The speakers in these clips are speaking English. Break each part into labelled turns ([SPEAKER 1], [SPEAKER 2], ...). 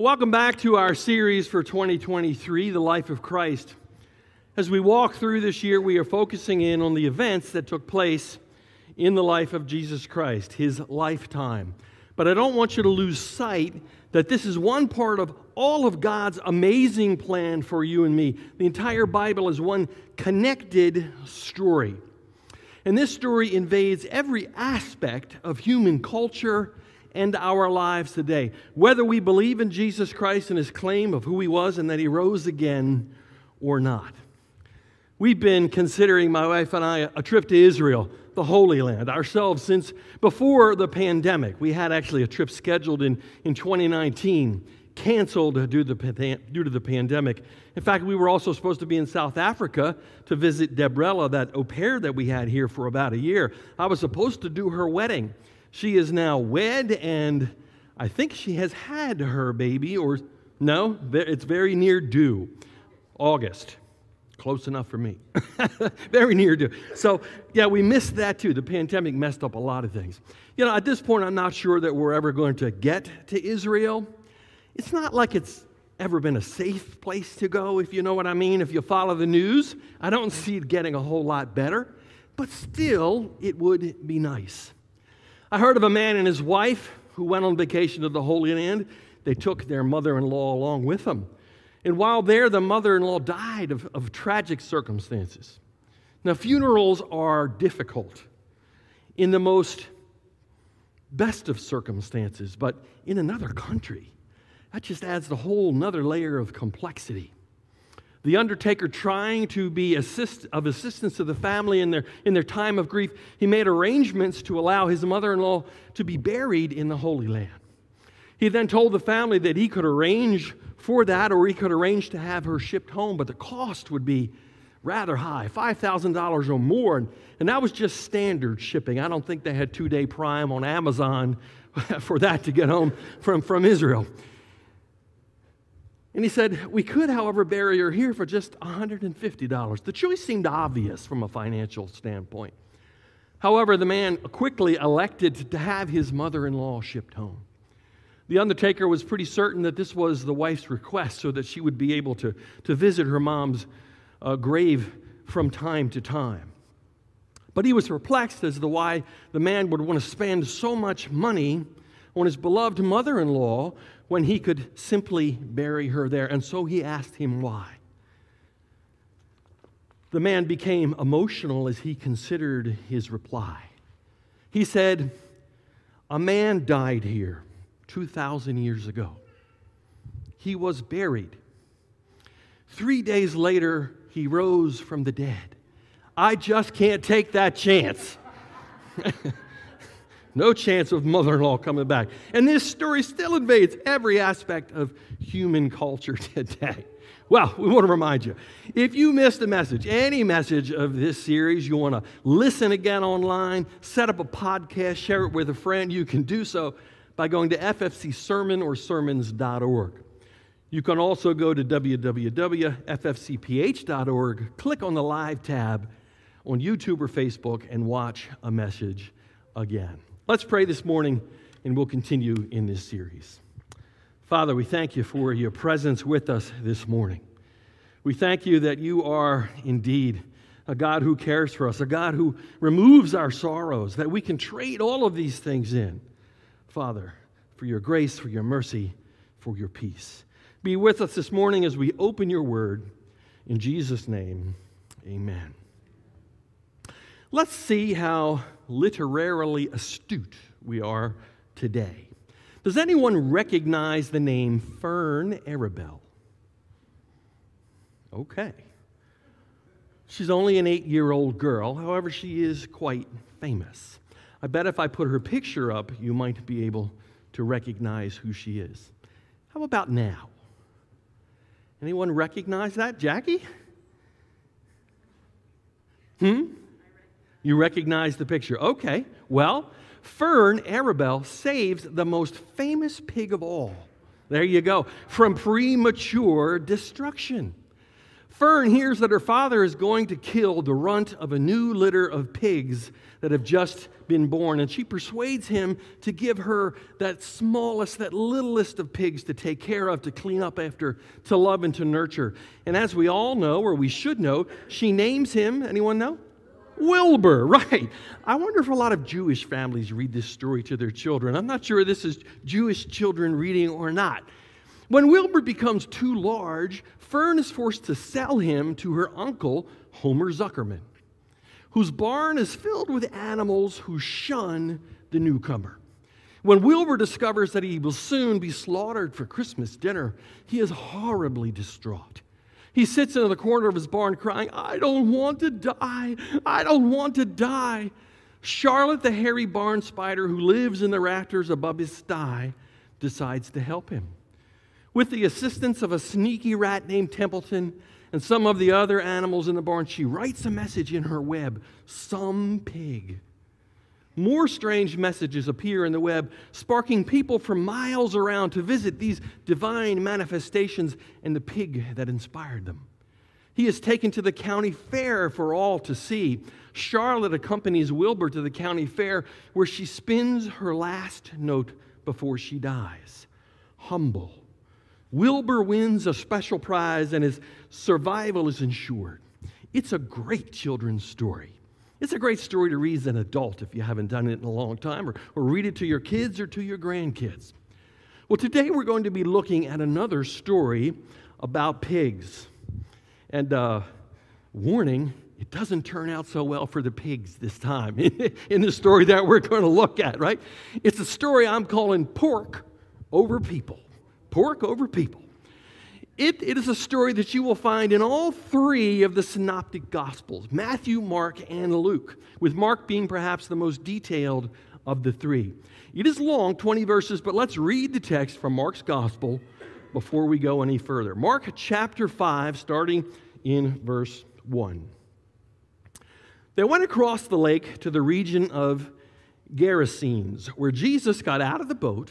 [SPEAKER 1] Welcome back to our series for 2023, The Life of Christ. As we walk through this year, we are focusing in on the events that took place in the life of Jesus Christ, his lifetime. But I don't want you to lose sight that this is one part of all of God's amazing plan for you and me. The entire Bible is one connected story. And this story invades every aspect of human culture and our lives today. Whether we believe in Jesus Christ and his claim of who he was and that he rose again or not. We've been considering, my wife and I, a trip to Israel, the Holy Land, ourselves since before the pandemic. We had actually a trip scheduled in, in 2019, canceled due to, the, due to the pandemic. In fact, we were also supposed to be in South Africa to visit Debrella, that au pair that we had here for about a year. I was supposed to do her wedding. She is now wed, and I think she has had her baby, or no, it's very near due. August. Close enough for me. very near due. So, yeah, we missed that too. The pandemic messed up a lot of things. You know, at this point, I'm not sure that we're ever going to get to Israel. It's not like it's ever been a safe place to go, if you know what I mean. If you follow the news, I don't see it getting a whole lot better, but still, it would be nice. I heard of a man and his wife who went on vacation to the Holy Land. They took their mother in law along with them. And while there, the mother in law died of, of tragic circumstances. Now, funerals are difficult in the most best of circumstances, but in another country, that just adds a whole another layer of complexity the undertaker trying to be assist, of assistance to the family in their, in their time of grief, he made arrangements to allow his mother in law to be buried in the Holy Land. He then told the family that he could arrange for that or he could arrange to have her shipped home, but the cost would be rather high $5,000 or more. And, and that was just standard shipping. I don't think they had two day prime on Amazon for that to get home from, from Israel. And he said, We could, however, bury her here for just $150. The choice seemed obvious from a financial standpoint. However, the man quickly elected to have his mother in law shipped home. The undertaker was pretty certain that this was the wife's request so that she would be able to, to visit her mom's uh, grave from time to time. But he was perplexed as to why the man would want to spend so much money on his beloved mother in law when he could simply bury her there. And so he asked him why. The man became emotional as he considered his reply. He said, A man died here 2,000 years ago. He was buried. Three days later, he rose from the dead. I just can't take that chance. No chance of mother in law coming back. And this story still invades every aspect of human culture today. Well, we want to remind you if you missed a message, any message of this series, you want to listen again online, set up a podcast, share it with a friend, you can do so by going to ffcsermon or sermons.org. You can also go to www.ffcph.org, click on the live tab on YouTube or Facebook, and watch a message again. Let's pray this morning and we'll continue in this series. Father, we thank you for your presence with us this morning. We thank you that you are indeed a God who cares for us, a God who removes our sorrows, that we can trade all of these things in. Father, for your grace, for your mercy, for your peace. Be with us this morning as we open your word. In Jesus' name, amen. Let's see how literarily astute we are today. Does anyone recognize the name Fern Arable? Okay. She's only an eight year old girl, however, she is quite famous. I bet if I put her picture up, you might be able to recognize who she is. How about now? Anyone recognize that? Jackie? Hmm? You recognize the picture. Okay, well, Fern Arable saves the most famous pig of all. There you go. From premature destruction. Fern hears that her father is going to kill the runt of a new litter of pigs that have just been born, and she persuades him to give her that smallest, that littlest of pigs to take care of, to clean up after, to love and to nurture. And as we all know, or we should know, she names him, anyone know? Wilbur, right. I wonder if a lot of Jewish families read this story to their children. I'm not sure this is Jewish children reading or not. When Wilbur becomes too large, Fern is forced to sell him to her uncle, Homer Zuckerman, whose barn is filled with animals who shun the newcomer. When Wilbur discovers that he will soon be slaughtered for Christmas dinner, he is horribly distraught. He sits in the corner of his barn crying, I don't want to die. I don't want to die. Charlotte, the hairy barn spider who lives in the rafters above his sty, decides to help him. With the assistance of a sneaky rat named Templeton and some of the other animals in the barn, she writes a message in her web Some pig. More strange messages appear in the web, sparking people from miles around to visit these divine manifestations and the pig that inspired them. He is taken to the county fair for all to see. Charlotte accompanies Wilbur to the county fair where she spins her last note before she dies. Humble Wilbur wins a special prize and his survival is ensured. It's a great children's story. It's a great story to read as an adult if you haven't done it in a long time, or, or read it to your kids or to your grandkids. Well, today we're going to be looking at another story about pigs. And uh, warning, it doesn't turn out so well for the pigs this time in the story that we're going to look at, right? It's a story I'm calling Pork Over People pork over people. It, it is a story that you will find in all three of the synoptic gospels Matthew, Mark, and Luke, with Mark being perhaps the most detailed of the three. It is long, 20 verses, but let's read the text from Mark's gospel before we go any further. Mark chapter 5, starting in verse 1. They went across the lake to the region of Gerasenes, where Jesus got out of the boat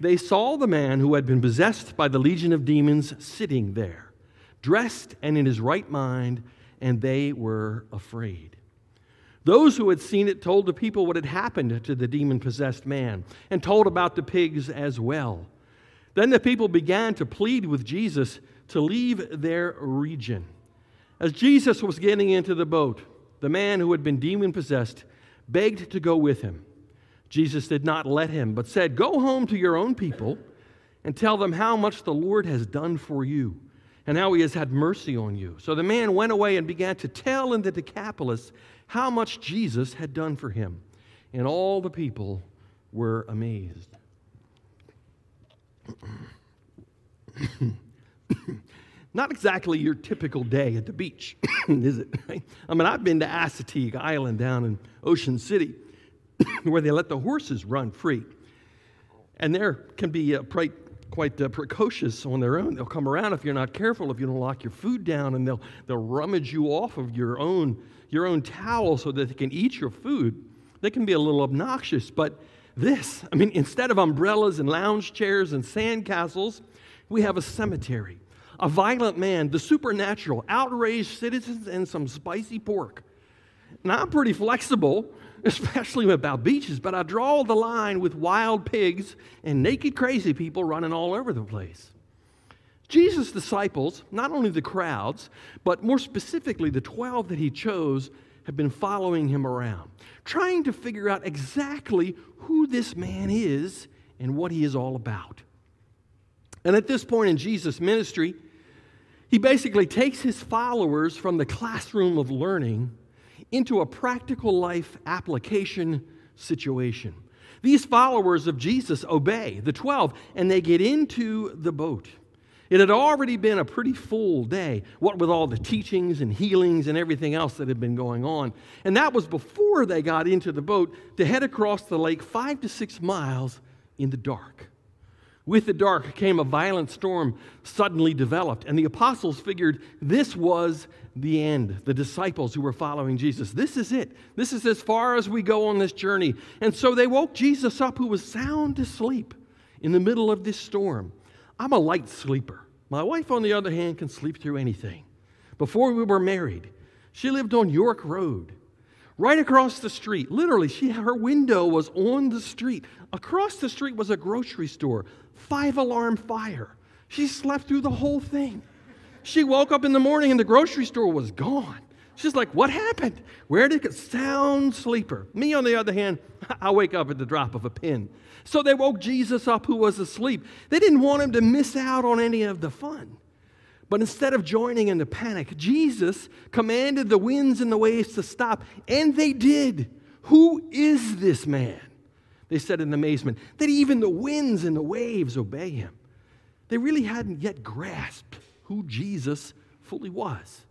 [SPEAKER 1] they saw the man who had been possessed by the legion of demons sitting there, dressed and in his right mind, and they were afraid. Those who had seen it told the people what had happened to the demon possessed man and told about the pigs as well. Then the people began to plead with Jesus to leave their region. As Jesus was getting into the boat, the man who had been demon possessed begged to go with him. Jesus did not let him, but said, Go home to your own people and tell them how much the Lord has done for you and how he has had mercy on you. So the man went away and began to tell in the Decapolis how much Jesus had done for him. And all the people were amazed. Not exactly your typical day at the beach, is it? I mean, I've been to Assateague Island down in Ocean City. where they let the horses run free. And there can be uh, quite, quite uh, precocious on their own. They'll come around if you're not careful, if you don't lock your food down, and they'll, they'll rummage you off of your own, your own towel so that they can eat your food. They can be a little obnoxious, but this, I mean, instead of umbrellas and lounge chairs and sandcastles, we have a cemetery, a violent man, the supernatural, outraged citizens, and some spicy pork. Now, I'm pretty flexible, especially about beaches, but I draw the line with wild pigs and naked crazy people running all over the place. Jesus' disciples, not only the crowds, but more specifically the 12 that he chose, have been following him around, trying to figure out exactly who this man is and what he is all about. And at this point in Jesus' ministry, he basically takes his followers from the classroom of learning into a practical life application situation. These followers of Jesus obey the 12 and they get into the boat. It had already been a pretty full day, what with all the teachings and healings and everything else that had been going on. And that was before they got into the boat to head across the lake five to six miles in the dark. With the dark came a violent storm suddenly developed, and the apostles figured this was the end. The disciples who were following Jesus. This is it. This is as far as we go on this journey. And so they woke Jesus up, who was sound asleep in the middle of this storm. I'm a light sleeper. My wife, on the other hand, can sleep through anything. Before we were married, she lived on York Road right across the street. Literally, she, her window was on the street. Across the street was a grocery store, five alarm fire. She slept through the whole thing. She woke up in the morning and the grocery store was gone. She's like, What happened? Where did it sound sleeper? Me, on the other hand, I wake up at the drop of a pin. So they woke Jesus up who was asleep. They didn't want him to miss out on any of the fun. But instead of joining in the panic, Jesus commanded the winds and the waves to stop, and they did. Who is this man? They said in amazement that even the winds and the waves obey him. They really hadn't yet grasped who Jesus fully was.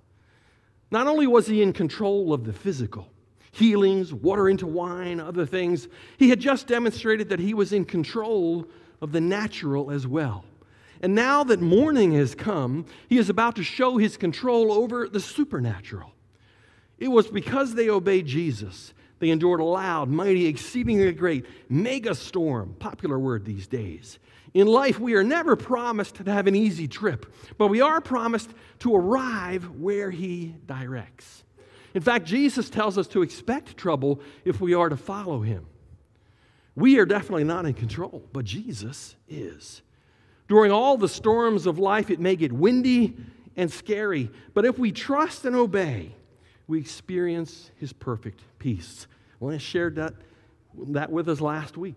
[SPEAKER 1] Not only was he in control of the physical, healings, water into wine, other things, he had just demonstrated that he was in control of the natural as well. And now that morning has come, he is about to show his control over the supernatural. It was because they obeyed Jesus. They endured a loud, mighty, exceedingly great mega storm, popular word these days. In life, we are never promised to have an easy trip, but we are promised to arrive where he directs. In fact, Jesus tells us to expect trouble if we are to follow him. We are definitely not in control, but Jesus is. During all the storms of life, it may get windy and scary, but if we trust and obey, we experience his perfect peace. Well, I shared that, that with us last week.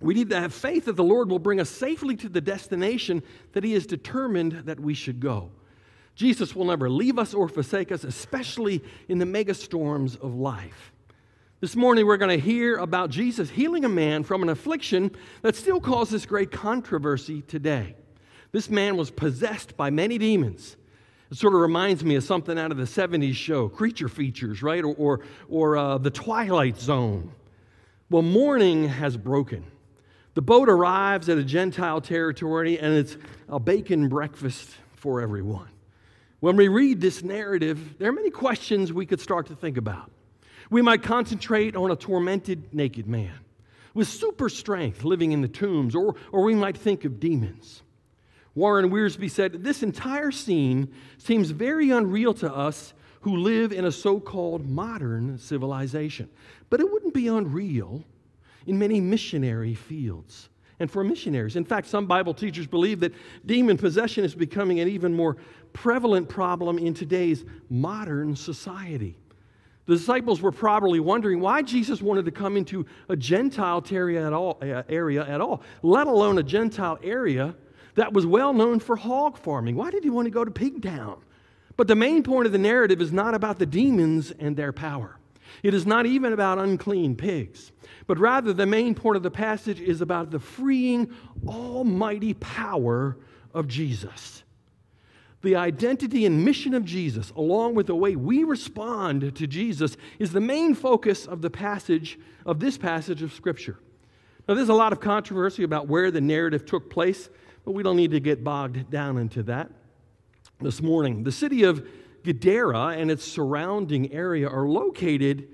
[SPEAKER 1] We need to have faith that the Lord will bring us safely to the destination that he has determined that we should go. Jesus will never leave us or forsake us, especially in the mega storms of life. This morning, we're going to hear about Jesus healing a man from an affliction that still causes great controversy today. This man was possessed by many demons. It sort of reminds me of something out of the 70s show, Creature Features, right? Or, or, or uh, The Twilight Zone. Well, morning has broken. The boat arrives at a Gentile territory, and it's a bacon breakfast for everyone. When we read this narrative, there are many questions we could start to think about. We might concentrate on a tormented naked man with super strength living in the tombs, or, or we might think of demons. Warren Wiersbe said, This entire scene seems very unreal to us who live in a so called modern civilization. But it wouldn't be unreal in many missionary fields and for missionaries. In fact, some Bible teachers believe that demon possession is becoming an even more prevalent problem in today's modern society. The disciples were probably wondering why Jesus wanted to come into a Gentile area at all, uh, area at all, let alone a Gentile area that was well known for hog farming. Why did he want to go to Pig Town? But the main point of the narrative is not about the demons and their power. It is not even about unclean pigs, but rather the main point of the passage is about the freeing, almighty power of Jesus the identity and mission of Jesus, along with the way we respond to Jesus, is the main focus of the passage of this passage of Scripture. Now, there's a lot of controversy about where the narrative took place. But we don't need to get bogged down into that this morning. The city of Gadara and its surrounding area are located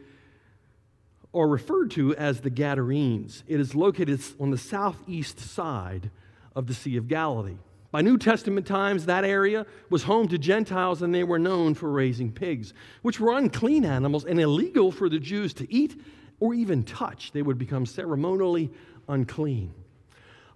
[SPEAKER 1] or referred to as the Gadarenes. It is located on the southeast side of the Sea of Galilee. By New Testament times, that area was home to Gentiles and they were known for raising pigs, which were unclean animals and illegal for the Jews to eat or even touch. They would become ceremonially unclean.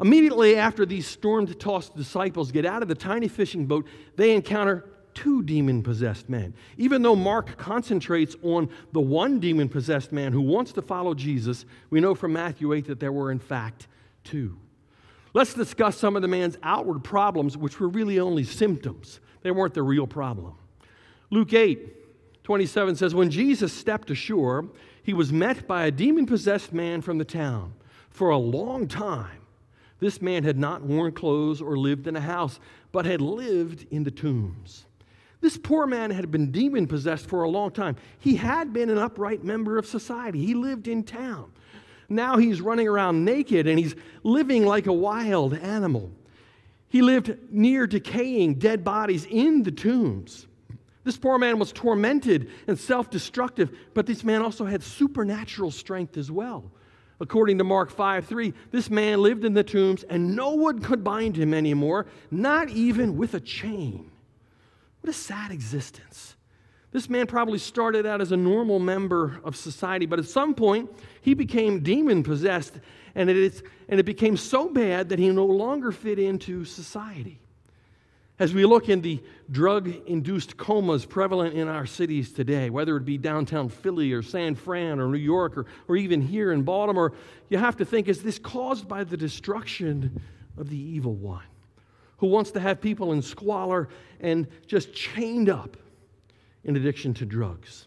[SPEAKER 1] Immediately after these storm tossed disciples get out of the tiny fishing boat, they encounter two demon possessed men. Even though Mark concentrates on the one demon possessed man who wants to follow Jesus, we know from Matthew 8 that there were, in fact, two. Let's discuss some of the man's outward problems, which were really only symptoms. They weren't the real problem. Luke 8, 27 says, When Jesus stepped ashore, he was met by a demon possessed man from the town. For a long time, this man had not worn clothes or lived in a house, but had lived in the tombs. This poor man had been demon possessed for a long time. He had been an upright member of society, he lived in town. Now he's running around naked and he's living like a wild animal. He lived near decaying dead bodies in the tombs. This poor man was tormented and self destructive, but this man also had supernatural strength as well. According to Mark 5 3, this man lived in the tombs and no one could bind him anymore, not even with a chain. What a sad existence. This man probably started out as a normal member of society, but at some point he became demon possessed, and and it became so bad that he no longer fit into society. As we look in the drug induced comas prevalent in our cities today, whether it be downtown Philly or San Fran or New York or, or even here in Baltimore, you have to think is this caused by the destruction of the evil one? who wants to have people in squalor and just chained up in addiction to drugs.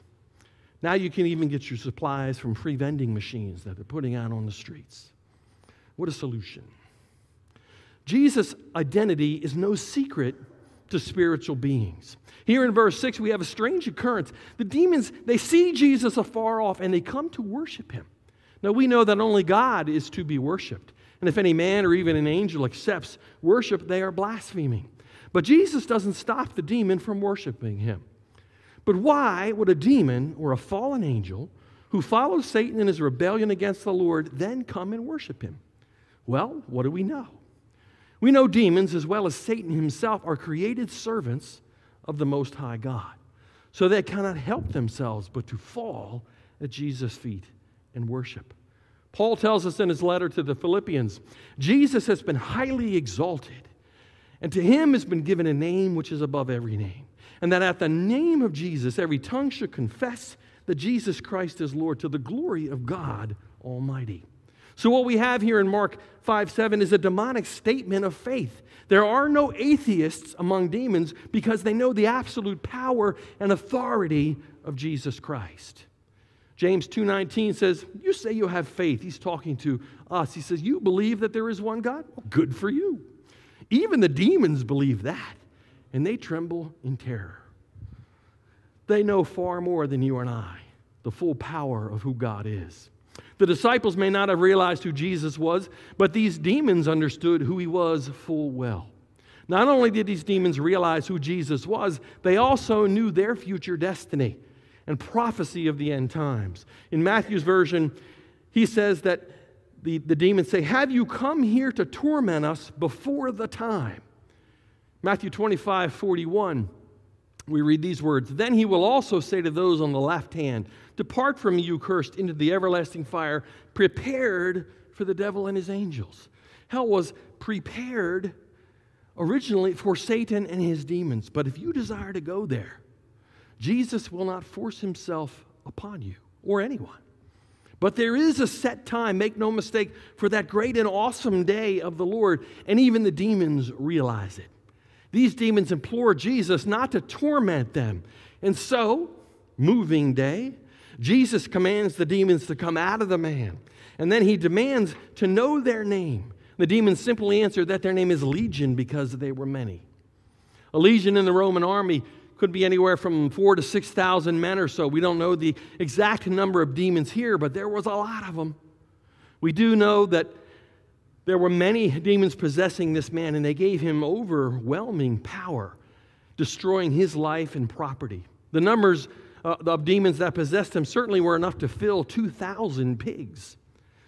[SPEAKER 1] Now you can even get your supplies from free vending machines that they're putting out on the streets. What a solution. Jesus' identity is no secret to spiritual beings. Here in verse 6, we have a strange occurrence. The demons, they see Jesus afar off and they come to worship him. Now, we know that only God is to be worshiped. And if any man or even an angel accepts worship, they are blaspheming. But Jesus doesn't stop the demon from worshiping him. But why would a demon or a fallen angel who follows Satan in his rebellion against the Lord then come and worship him? Well, what do we know? We know demons, as well as Satan himself, are created servants of the Most High God. So they cannot help themselves but to fall at Jesus' feet and worship. Paul tells us in his letter to the Philippians Jesus has been highly exalted, and to him has been given a name which is above every name. And that at the name of Jesus, every tongue should confess that Jesus Christ is Lord to the glory of God Almighty. So, what we have here in Mark 5 7 is a demonic statement of faith. There are no atheists among demons because they know the absolute power and authority of Jesus Christ. James 2:19 says, "You say you have faith." He's talking to us. He says, "You believe that there is one God? Well, good for you." Even the demons believe that, and they tremble in terror. They know far more than you and I the full power of who God is. The disciples may not have realized who Jesus was, but these demons understood who he was full well. Not only did these demons realize who Jesus was, they also knew their future destiny and prophecy of the end times. In Matthew's version, he says that the, the demons say, Have you come here to torment us before the time? Matthew 25, 41, we read these words Then he will also say to those on the left hand, Depart from me, you cursed, into the everlasting fire, prepared for the devil and his angels. Hell was prepared originally for Satan and his demons. But if you desire to go there, Jesus will not force himself upon you or anyone. But there is a set time, make no mistake, for that great and awesome day of the Lord, and even the demons realize it. These demons implore Jesus not to torment them. And so, moving day, Jesus commands the demons to come out of the man. And then he demands to know their name. The demons simply answer that their name is Legion because they were many. A legion in the Roman army could be anywhere from four to 6,000 men or so. We don't know the exact number of demons here, but there was a lot of them. We do know that There were many demons possessing this man, and they gave him overwhelming power, destroying his life and property. The numbers uh, of demons that possessed him certainly were enough to fill 2,000 pigs.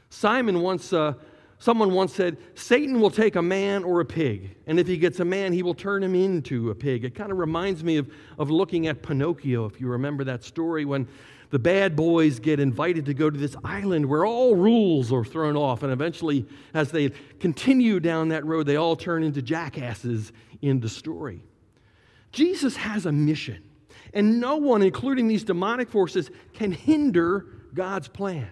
[SPEAKER 1] Simon once, uh, someone once said, Satan will take a man or a pig, and if he gets a man, he will turn him into a pig. It kind of reminds me of, of looking at Pinocchio, if you remember that story when the bad boys get invited to go to this island where all rules are thrown off, and eventually, as they continue down that road, they all turn into jackasses in the story. Jesus has a mission, and no one, including these demonic forces, can hinder God's plan.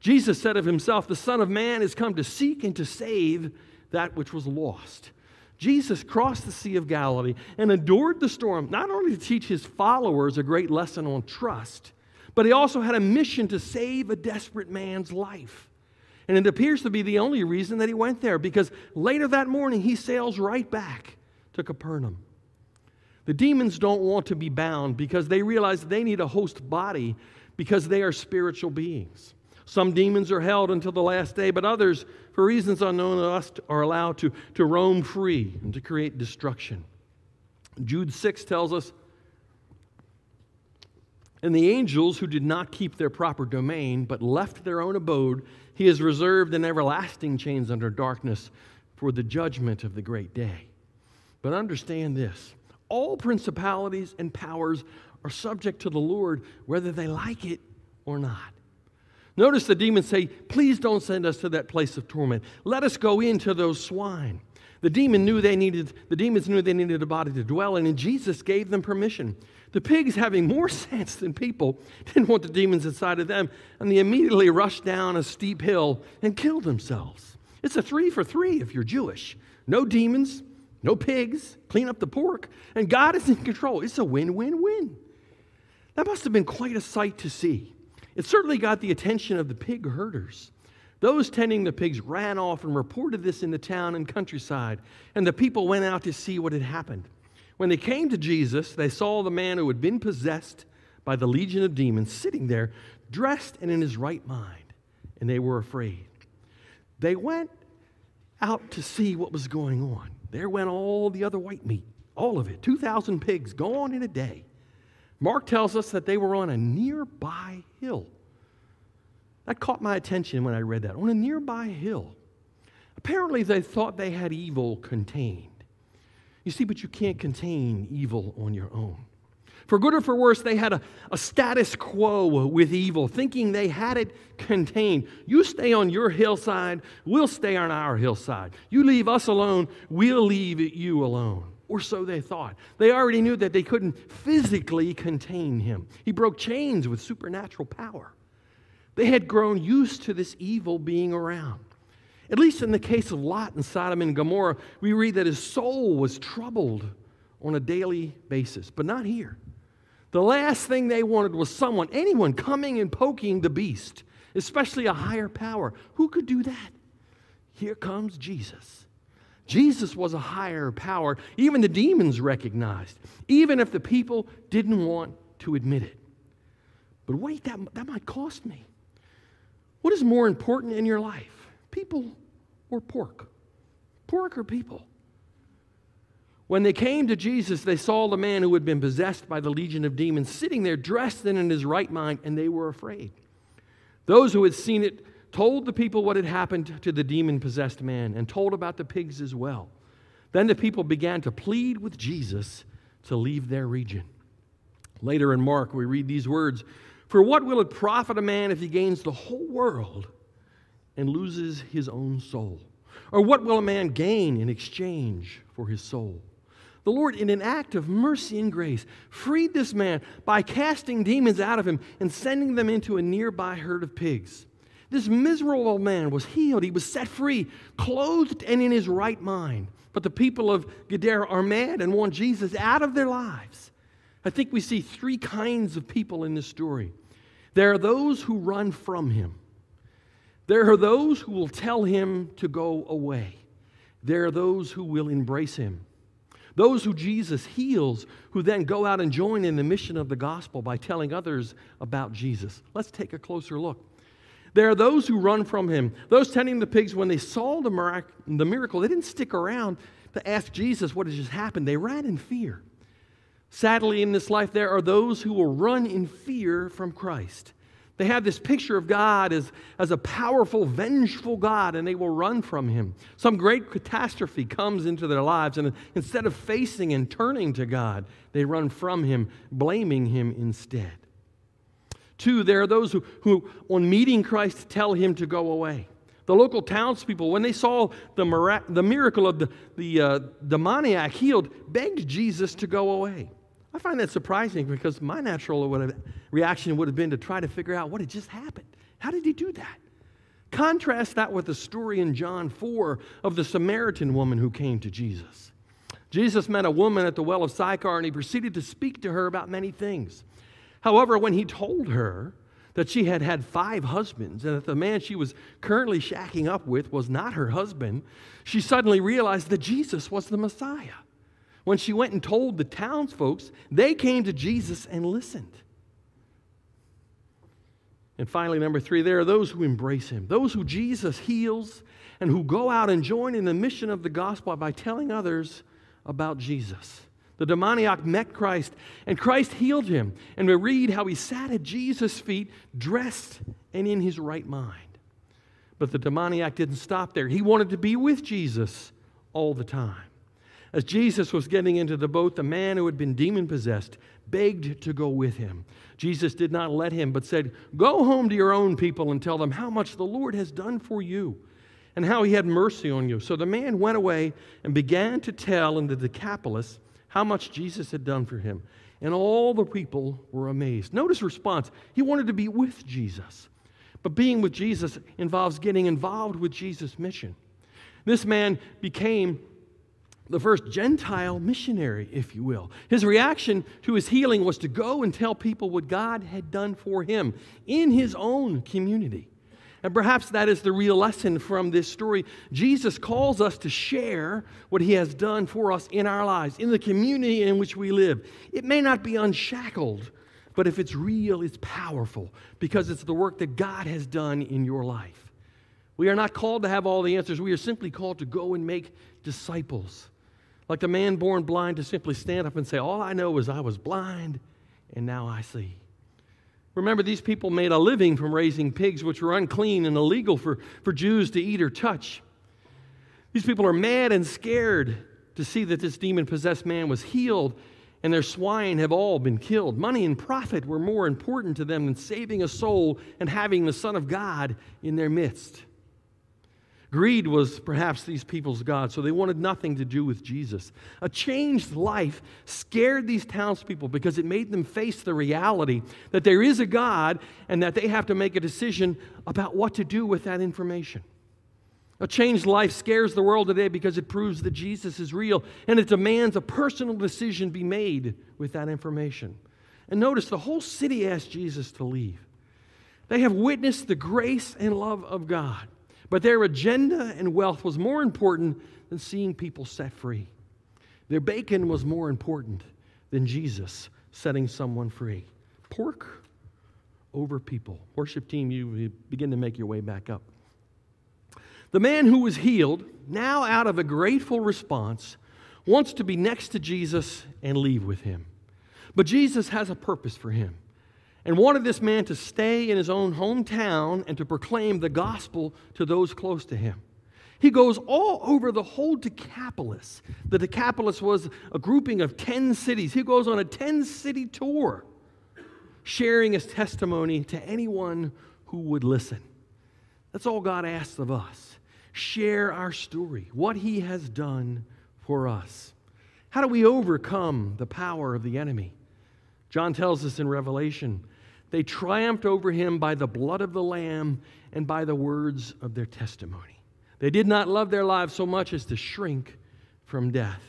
[SPEAKER 1] Jesus said of himself, The Son of Man is come to seek and to save that which was lost. Jesus crossed the Sea of Galilee and endured the storm, not only to teach his followers a great lesson on trust, but he also had a mission to save a desperate man's life. And it appears to be the only reason that he went there, because later that morning he sails right back to Capernaum. The demons don't want to be bound because they realize they need a host body because they are spiritual beings. Some demons are held until the last day, but others, for reasons unknown to us, are allowed to, to roam free and to create destruction. Jude 6 tells us, and the angels who did not keep their proper domain, but left their own abode, he has reserved in everlasting chains under darkness for the judgment of the great day. But understand this all principalities and powers are subject to the Lord, whether they like it or not. Notice the demons say, Please don't send us to that place of torment. Let us go into those swine. The demon knew they needed, the demons knew they needed a body to dwell in, and Jesus gave them permission. The pigs, having more sense than people, didn't want the demons inside of them, and they immediately rushed down a steep hill and killed themselves. It's a three for three if you're Jewish. No demons, no pigs, clean up the pork, and God is in control. It's a win win win. That must have been quite a sight to see. It certainly got the attention of the pig herders. Those tending the pigs ran off and reported this in the town and countryside, and the people went out to see what had happened. When they came to Jesus, they saw the man who had been possessed by the legion of demons sitting there, dressed and in his right mind, and they were afraid. They went out to see what was going on. There went all the other white meat, all of it, 2,000 pigs gone in a day. Mark tells us that they were on a nearby hill. That caught my attention when I read that. On a nearby hill. Apparently, they thought they had evil contained. You see, but you can't contain evil on your own. For good or for worse, they had a, a status quo with evil, thinking they had it contained. You stay on your hillside, we'll stay on our hillside. You leave us alone, we'll leave you alone. Or so they thought. They already knew that they couldn't physically contain him. He broke chains with supernatural power. They had grown used to this evil being around. At least in the case of Lot and Sodom and Gomorrah, we read that his soul was troubled on a daily basis, but not here. The last thing they wanted was someone, anyone, coming and poking the beast, especially a higher power. Who could do that? Here comes Jesus. Jesus was a higher power. Even the demons recognized, even if the people didn't want to admit it. But wait, that, that might cost me. What is more important in your life, people or pork? Pork or people? When they came to Jesus, they saw the man who had been possessed by the legion of demons sitting there dressed and in his right mind, and they were afraid. Those who had seen it told the people what had happened to the demon possessed man, and told about the pigs as well. Then the people began to plead with Jesus to leave their region. Later in Mark, we read these words For what will it profit a man if he gains the whole world and loses his own soul? Or what will a man gain in exchange for his soul? The Lord, in an act of mercy and grace, freed this man by casting demons out of him and sending them into a nearby herd of pigs. This miserable man was healed. He was set free, clothed and in his right mind. But the people of Gadara are mad and want Jesus out of their lives. I think we see three kinds of people in this story. There are those who run from him. There are those who will tell him to go away. There are those who will embrace him. Those who Jesus heals, who then go out and join in the mission of the gospel by telling others about Jesus. Let's take a closer look. There are those who run from him. Those tending the pigs, when they saw the, miracle, they didn't stick around to ask Jesus what had just happened. They ran in fear. Sadly, in this life, there are those who will run in fear from Christ. They have this picture of God as, as a powerful, vengeful God, and they will run from Him. Some great catastrophe comes into their lives, and instead of facing and turning to God, they run from Him, blaming Him instead. Two, there are those who, who on meeting Christ, tell Him to go away. The local townspeople, when they saw the, mirac- the miracle of the, the uh, demoniac healed, begged Jesus to go away. I find that surprising because my natural would have, reaction would have been to try to figure out what had just happened. How did he do that? Contrast that with the story in John 4 of the Samaritan woman who came to Jesus. Jesus met a woman at the well of Sychar and he proceeded to speak to her about many things. However, when he told her that she had had five husbands and that the man she was currently shacking up with was not her husband, she suddenly realized that Jesus was the Messiah. When she went and told the townsfolk, they came to Jesus and listened. And finally, number three, there are those who embrace him, those who Jesus heals and who go out and join in the mission of the gospel by telling others about Jesus. The demoniac met Christ, and Christ healed him. And we read how he sat at Jesus' feet, dressed and in his right mind. But the demoniac didn't stop there. He wanted to be with Jesus all the time. As Jesus was getting into the boat, the man who had been demon possessed begged to go with him. Jesus did not let him, but said, Go home to your own people and tell them how much the Lord has done for you and how he had mercy on you. So the man went away and began to tell in the Decapolis how much Jesus had done for him. And all the people were amazed. Notice response. He wanted to be with Jesus. But being with Jesus involves getting involved with Jesus' mission. This man became the first Gentile missionary, if you will. His reaction to his healing was to go and tell people what God had done for him in his own community. And perhaps that is the real lesson from this story. Jesus calls us to share what he has done for us in our lives, in the community in which we live. It may not be unshackled, but if it's real, it's powerful because it's the work that God has done in your life. We are not called to have all the answers. We are simply called to go and make disciples. Like the man born blind to simply stand up and say, All I know is I was blind and now I see. Remember, these people made a living from raising pigs, which were unclean and illegal for, for Jews to eat or touch. These people are mad and scared to see that this demon possessed man was healed and their swine have all been killed. Money and profit were more important to them than saving a soul and having the Son of God in their midst. Greed was perhaps these people's God, so they wanted nothing to do with Jesus. A changed life scared these townspeople because it made them face the reality that there is a God and that they have to make a decision about what to do with that information. A changed life scares the world today because it proves that Jesus is real and it demands a personal decision be made with that information. And notice the whole city asked Jesus to leave. They have witnessed the grace and love of God. But their agenda and wealth was more important than seeing people set free. Their bacon was more important than Jesus setting someone free. Pork over people. Worship team, you begin to make your way back up. The man who was healed, now out of a grateful response, wants to be next to Jesus and leave with him. But Jesus has a purpose for him and wanted this man to stay in his own hometown and to proclaim the gospel to those close to him. He goes all over the whole Decapolis. The Decapolis was a grouping of 10 cities. He goes on a 10 city tour, sharing his testimony to anyone who would listen. That's all God asks of us. Share our story, what he has done for us. How do we overcome the power of the enemy? John tells us in Revelation they triumphed over him by the blood of the Lamb and by the words of their testimony. They did not love their lives so much as to shrink from death.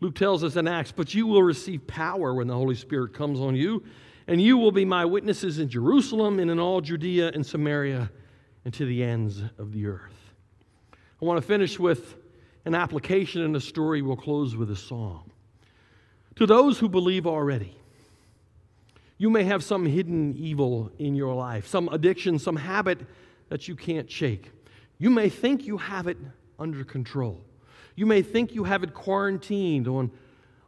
[SPEAKER 1] Luke tells us in Acts, but you will receive power when the Holy Spirit comes on you, and you will be my witnesses in Jerusalem and in all Judea and Samaria and to the ends of the earth. I want to finish with an application and a story. We'll close with a song. To those who believe already, You may have some hidden evil in your life, some addiction, some habit that you can't shake. You may think you have it under control. You may think you have it quarantined on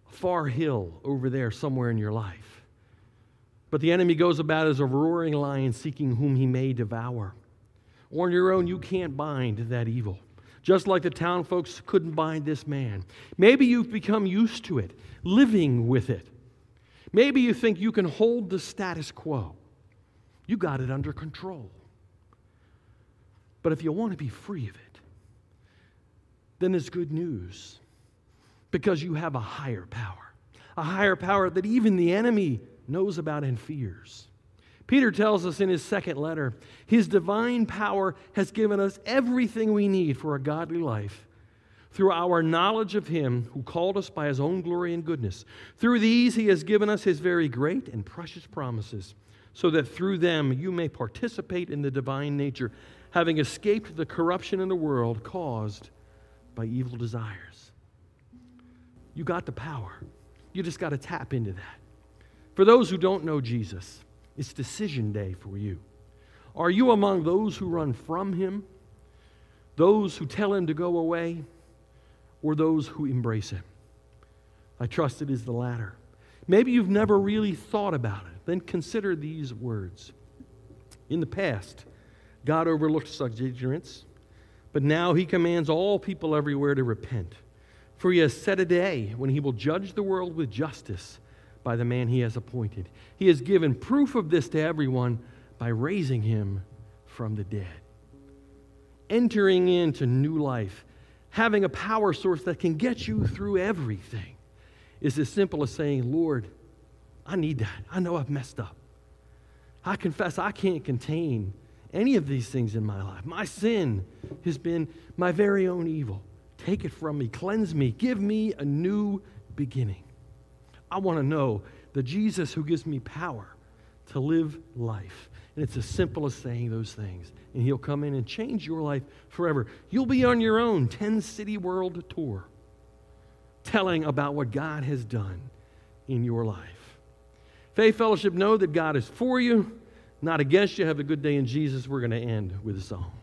[SPEAKER 1] a far hill over there somewhere in your life. But the enemy goes about as a roaring lion seeking whom he may devour. On your own, you can't bind that evil. Just like the town folks couldn't bind this man. Maybe you've become used to it, living with it. Maybe you think you can hold the status quo. You got it under control. But if you want to be free of it, then it's good news because you have a higher power, a higher power that even the enemy knows about and fears. Peter tells us in his second letter his divine power has given us everything we need for a godly life through our knowledge of him who called us by his own glory and goodness. Through these, he has given us his very great and precious promises, so that through them you may participate in the divine nature, having escaped the corruption in the world caused by evil desires. You got the power. You just got to tap into that. For those who don't know Jesus, it's decision day for you. Are you among those who run from him, those who tell him to go away, or those who embrace him? I trust it is the latter. Maybe you've never really thought about it. Then consider these words. In the past, God overlooked such ignorance, but now he commands all people everywhere to repent. For he has set a day when he will judge the world with justice by the man he has appointed. He has given proof of this to everyone by raising him from the dead. Entering into new life, having a power source that can get you through everything, is as simple as saying, Lord, I need that. I know I've messed up. I confess I can't contain any of these things in my life. My sin has been my very own evil. Take it from me, cleanse me, give me a new beginning. I want to know the Jesus who gives me power to live life. And it's as simple as saying those things. And He'll come in and change your life forever. You'll be on your own 10 city world tour telling about what God has done in your life. Faith Fellowship, know that God is for you, not against you. Have a good day in Jesus. We're going to end with a song.